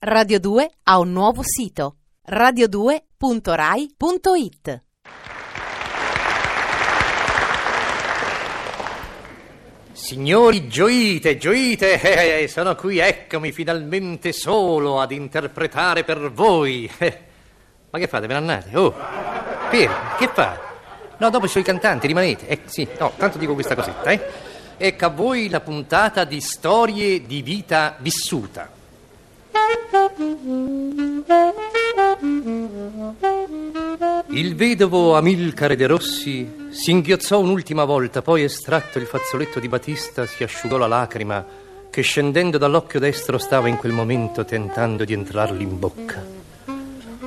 Radio 2 ha un nuovo sito radio2.rai.it. Signori, gioite, gioite, eh, eh, sono qui, eccomi finalmente solo ad interpretare per voi. Eh, ma che fate, ve ne andate? Oh, Piero, che fate? No, dopo i suoi cantanti, rimanete. Eh, sì, no, tanto dico questa cosetta, eh. Ecco a voi la puntata di storie di vita vissuta. Il vedovo Amilcare de Rossi si inghiozzò un'ultima volta, poi estratto il fazzoletto di Batista si asciugò la lacrima che scendendo dall'occhio destro stava in quel momento tentando di entrargli in bocca.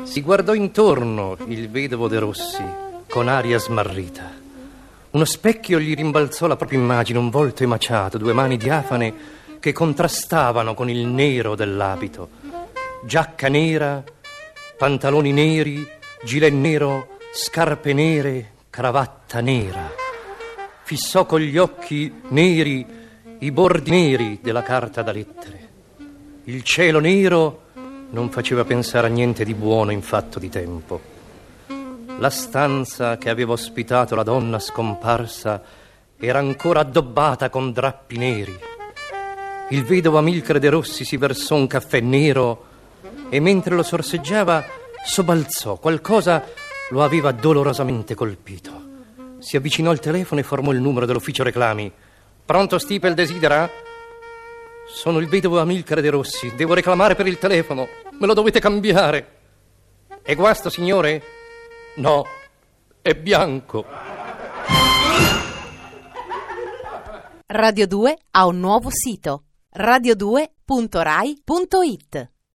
Si guardò intorno il vedovo de Rossi con aria smarrita. Uno specchio gli rimbalzò la propria immagine, un volto emaciato, due mani diafane che contrastavano con il nero dell'abito. Giacca nera, pantaloni neri, gilet nero, scarpe nere, cravatta nera. Fissò con gli occhi neri i bordi neri della carta da lettere. Il cielo nero non faceva pensare a niente di buono in fatto di tempo. La stanza che aveva ospitato la donna scomparsa era ancora addobbata con drappi neri. Il vedovo Amilcare de Rossi si versò un caffè nero e mentre lo sorseggiava sobbalzò. Qualcosa lo aveva dolorosamente colpito. Si avvicinò al telefono e formò il numero dell'ufficio reclami. Pronto, Stipel desidera? Sono il vedovo Amilcare de Rossi. Devo reclamare per il telefono. Me lo dovete cambiare. È guasto, signore? No, è bianco. Radio 2 ha un nuovo sito radio2.rai.it.